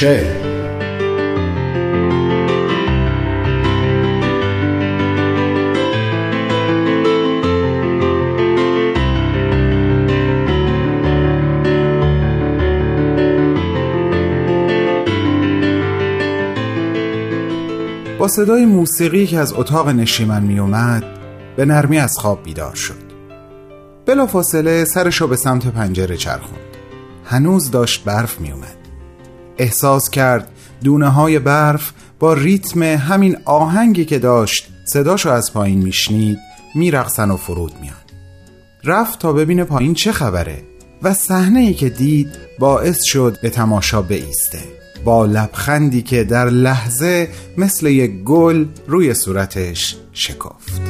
گوشه با صدای موسیقی که از اتاق نشیمن می اومد به نرمی از خواب بیدار شد. بلافاصله سرشو به سمت پنجره چرخوند. هنوز داشت برف می اومد احساس کرد. دونه های برف با ریتم همین آهنگی که داشت صداشو از پایین میشنید میرقصن و فرود میان. رفت تا ببینه پایین چه خبره و صحنه ای که دید باعث شد به تماشا بیسته با لبخندی که در لحظه مثل یک گل روی صورتش شکافت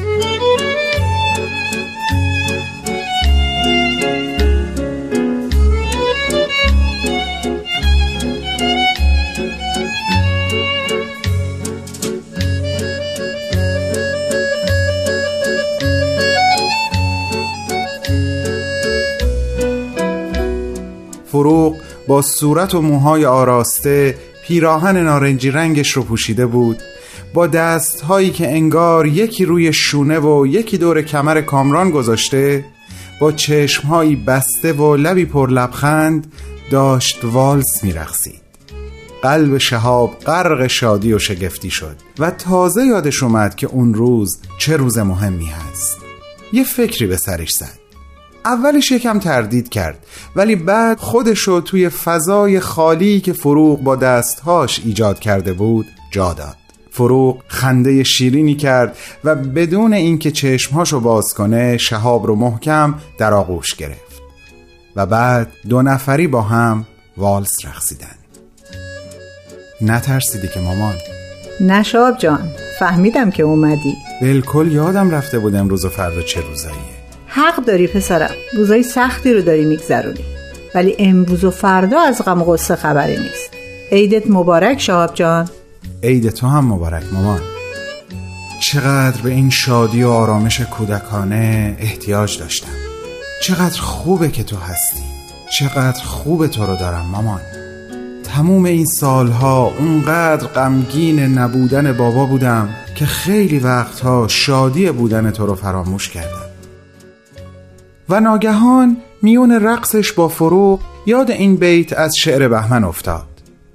با صورت و موهای آراسته پیراهن نارنجی رنگش رو پوشیده بود. با دست هایی که انگار یکی روی شونه و یکی دور کمر کامران گذاشته با چشم هایی بسته و لبی پر لبخند داشت والس میرخسید قلب شهاب غرق شادی و شگفتی شد و تازه یادش اومد که اون روز چه روز مهمی هست. یه فکری به سرش زد. اولش یکم تردید کرد. ولی بعد خودشو توی فضای خالی که فروغ با دستهاش ایجاد کرده بود جا داد. فروغ خنده شیرینی کرد و بدون اینکه چشمهاشو باز کنه شهاب رو محکم در آغوش گرفت. و بعد دو نفری با هم والس رقصیدن. نترسیدی که مامان؟ نشاب جان فهمیدم که اومدی. بالکل یادم رفته بود امروز و فردا چه روزاییه. حق داری پسرم روزای سختی رو داری میگذرونی. ولی امروز و فردا از غم و غصه خبری نیست. عیدت مبارک شهاب جان. عید تو هم مبارک مامان. چقدر به این شادی و آرامش کودکانه احتیاج داشتم. چقدر خوبه که تو هستی. چقدر خوبه تو رو دارم مامان. تموم این سالها اونقدر غمگین نبودن بابا بودم که خیلی وقتها شادی بودن تو رو فراموش کردم. و ناگهان میون رقصش با فروغ یاد این بیت از شعر بهمن افتاد.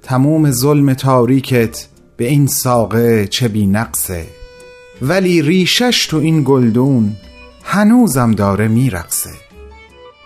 تموم ظلم تاریکت به این ساقه چه بی نقصه. ولی ریشش تو این گلدون هنوزم داره میرقصه.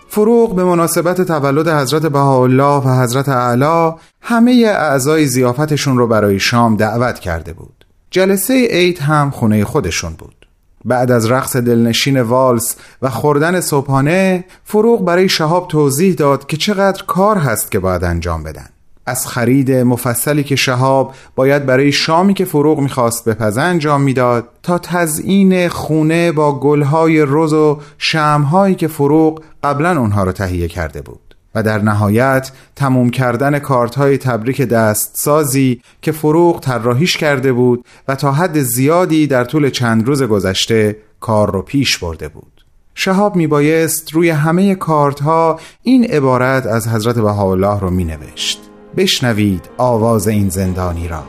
فروغ به مناسبت تولد حضرت بهاءالله و حضرت اعلی همه اعضای زیافتشون رو برای شام دعوت کرده بود. جلسه عید هم خونه خودشون بود. بعد از رقص دلنشین والس و خوردن صبحانه فروغ برای شهاب توضیح داد که چقدر کار هست که باید انجام بدن. از خرید مفصلی که شهاب باید برای شامی که فروغ می‌خواست بپزه انجام می‌داد تا تزیین خونه با گلهای رز و شمهایی که فروغ قبلا اونها رو تهیه کرده بود. و در نهایت تموم کردن کارت های تبریک دست سازی که فروغ طراحیش کرده بود و تا حد زیادی در طول چند روز گذشته کار رو پیش برده بود. شهاب میبایست روی همه کارت ها این عبارت از حضرت بهاءالله رو می نوشت بشنوید آواز این زندانی را.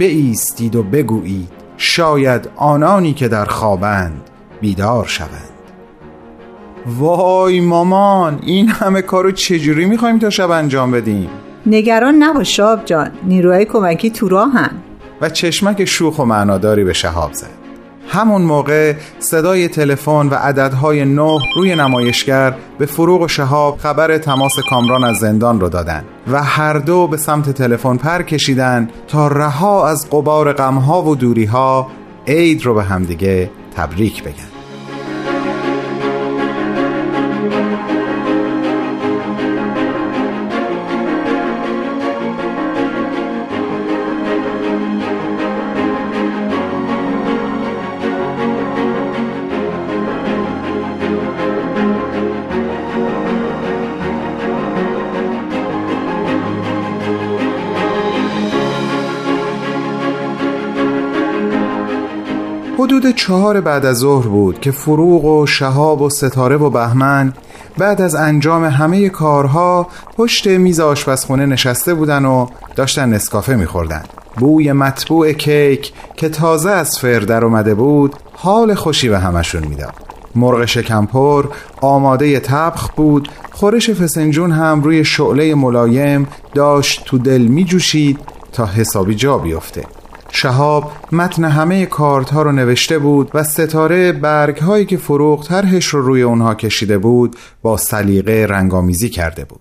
بایستید و بگویید شاید آنانی که در خوابند بیدار شوند. وای مامان این همه کارو چجوری می‌خوایم تا شب انجام بدیم؟ نگران نباش شاب جان نیروهای کمکی تو راهن. و چشمک شوخ و معناداری به شهاب زد. همون موقع صدای تلفن و عددهای نه روی نمایشگر به فروغ و شهاب خبر تماس کامران از زندان رو دادن و هر دو به سمت تلفن پر کشیدن تا رها از قبار غمها و دوریها عید رو به همدیگه تبریک بگن. حدود چهار بعد از ظهر بود که فروغ و شهاب و ستاره و بهمن بعد از انجام همه کارها پشت میز آشپزخونه نشسته بودن و داشتن نسکافه میخوردن. بوی مطبوع کیک که تازه از فر در اومده بود حال خوشی به همشون می‌داد. مرغ شکمپر آماده تبخ بود خورش فسنجون هم روی شعله ملایم داشت تو دل می جوشید تا حسابی جا بیفته. شهاب متن همه کارت ها رو نوشته بود و ستاره برگ هایی که فروغ طرحش رو روی اونها کشیده بود با سلیقه رنگامیزی کرده بود.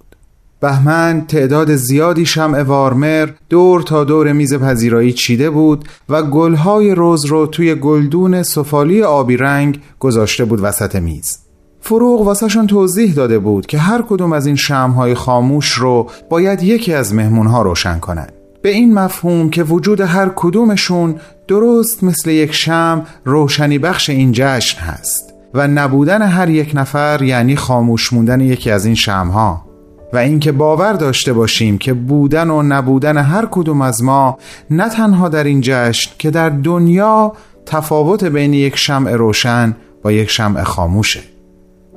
بهمن تعداد زیادی شمع وارمر دور تا دور میز پذیرایی چیده بود و گلهای روز رو توی گلدون سفالی آبی رنگ گذاشته بود وسط میز. فروغ واسهشون توضیح داده بود که هر کدوم از این شمهای خاموش رو باید یکی از مهمونها روشن کنند به این مفهوم که وجود هر کدومشون درست مثل یک شم روشنی بخش این جشن هست و نبودن هر یک نفر یعنی خاموش موندن یکی از این شمها. و اینکه باور داشته باشیم که بودن و نبودن هر کدوم از ما نه تنها در این جشن که در دنیا تفاوت بین یک شمع روشن با یک شمع خاموشه.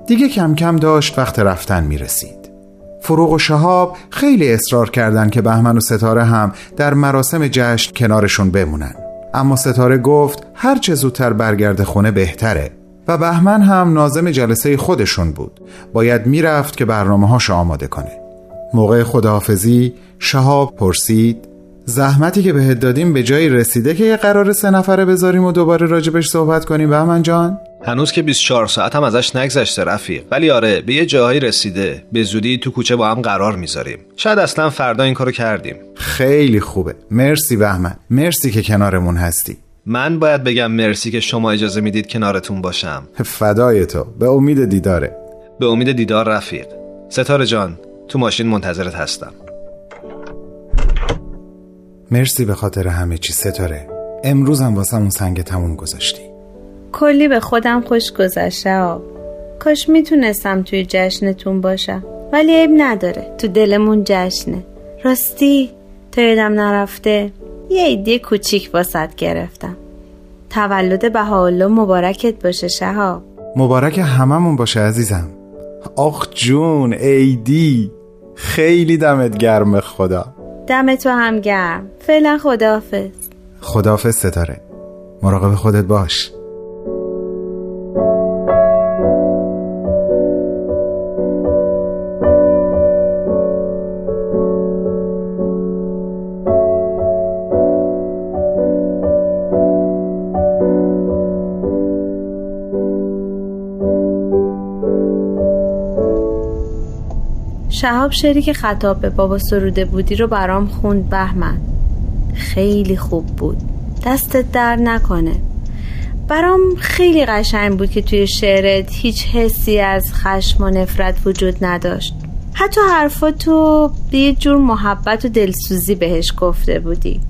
دیگه کم کم داشت وقت رفتن می رسید فروغ و شهاب خیلی اصرار کردند که بهمن و ستاره هم در مراسم جشن کنارشون بمونن. اما ستاره گفت هر چه زودتر برگرده خونه بهتره و بهمن هم نازم جلسه خودشون بود. باید می‌رفت که برنامه هاشو آماده کنه. موقع خداحافظی شهاب پرسید زحمتی که بهت دادیم به جایی رسیده که یه قرار سه نفره بذاریم و دوباره راجبش صحبت کنیم. بهمن جان؟ هنوز که 24 ساعت هم ازش نگذشته رفیق. ولی آره به یه جاهایی رسیده. به زودی تو کوچه با هم قرار می‌ذاریم. شاید اصلا فردا این کارو کردیم. خیلی خوبه. مرسی بهمن مرسی که کنارمون هستی. من باید بگم مرسی که شما اجازه می‌دید کنارتون باشم. فدای تو. به امید دیداره. به امید دیدار رفیق. ستاره جان تو ماشین منتظرت هستم. مرسی به خاطر همه چی ستاره. امروز هم واسه اون سنگ تموم گذاشتی. کلی به خودم خوش گذشته آب. کاش می‌تونستم توی جشنتون باشم ولی عیب نداره. تو دلمون جشنه. راستی؟ تا یادم نرفته یه ایده کوچیک واسط گرفتم. تولد بهاءالله مبارکت باشه شهاب. مبارک هممون باشه عزیزم. آخ جون ایدی خیلی دمت گرم خدا. دم تو هم گرم. فعلا خداحافظ. خداحافظ ستاره. مراقب خودت باش. شهاب شعری که خطاب به بابا سروده بودی رو برام خوند بهمن. خیلی خوب بود. دستت در نکنه. برام خیلی قشنگ بود که توی شعرت هیچ حسی از خشم و نفرت وجود نداشت. حتی حرفاتو به یه جور محبت و دلسوزی بهش گفته بودی.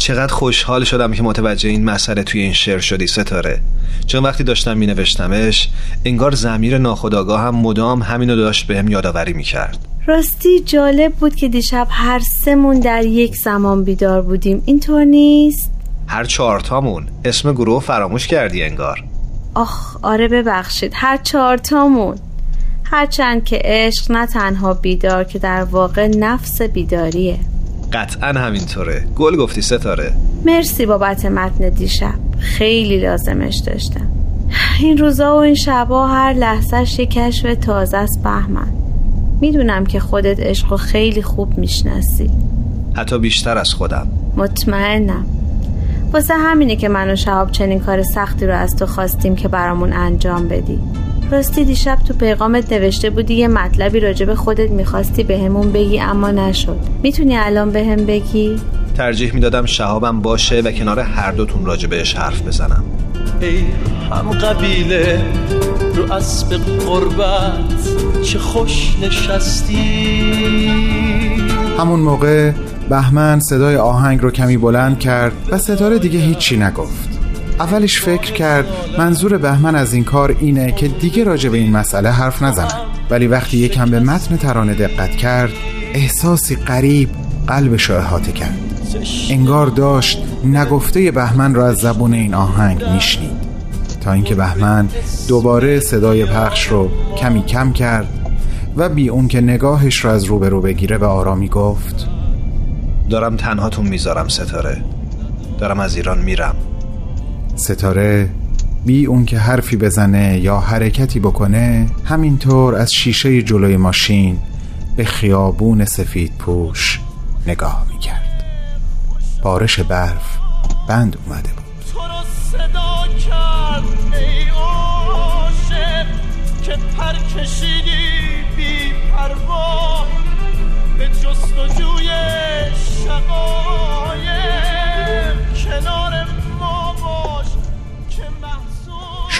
چقدر خوشحال شدم که متوجه این مسئله توی این شعر شدی ستاره. چون وقتی داشتم می نوشتمش انگار زمیر ناخداگاه هم مدام همینو داشت بهم به یادآوری می کرد راستی جالب بود که دیشب هر سمون در یک زمان بیدار بودیم. اینطور نیست؟ هر چهارتامون. اسم گروه فراموش کردی انگار. آخ آره ببخشید. هر چهارتامون. هرچند که عشق نه تنها بیدار که در واقع نفس بیداریه. قطعا همینطوره. گل گفتی ستاره. مرسی بابت متن دیشب. خیلی لازمش داشتم. این روزا و این شبا هر لحظهش یه کشف تازه است بهمن. می‌دونم که خودت عشق خیلی خوب می‌شناسی. حتی بیشتر از خودم. مطمئنم. واسه همینه که من و شهاب چنین کار سختی رو از تو خواستیم که برامون انجام بدی. راستی دیشب تو پیغامت نوشته بودی یه مطلبی راجع به خودت می‌خواستی بهمون به بگی اما نشد. می‌تونی الان بهم به بگی؟ ترجیح می‌دادم شهابم باشه و کنار هر دوتون راجع بهش حرف بزنم. ای هم قبیله رو اسب قربت چه خوش نشستی. همون موقع بهمن صدای آهنگ رو کمی بلند کرد و ستاره دیگه هیچی نگفت. اولش فکر کرد منظور بهمن از این کار اینه که دیگه راجع به این مسئله حرف نزنم ولی وقتی یکم به متن ترانه دقت کرد احساسی غریب قلبش رو احاطه کرد. انگار داشت نگفته بهمن را از زبون این آهنگ میشنید. تا اینکه بهمن دوباره صدای پخش رو کمی کم کرد و بی اون که نگاهش را از روبرو بگیره به آرامی گفت دارم تنهاتون می‌ذارم ستاره. دارم از ایران میرم. ستاره بی اون که حرفی بزنه یا حرکتی بکنه همینطور از شیشه جلوی ماشین به خیابون سفید پوش نگاه می‌کرد. بارش برف بند اومده بود. تو صدا کرد ای عاشق که پر کشیدی بی به جستجوی شقایق کنار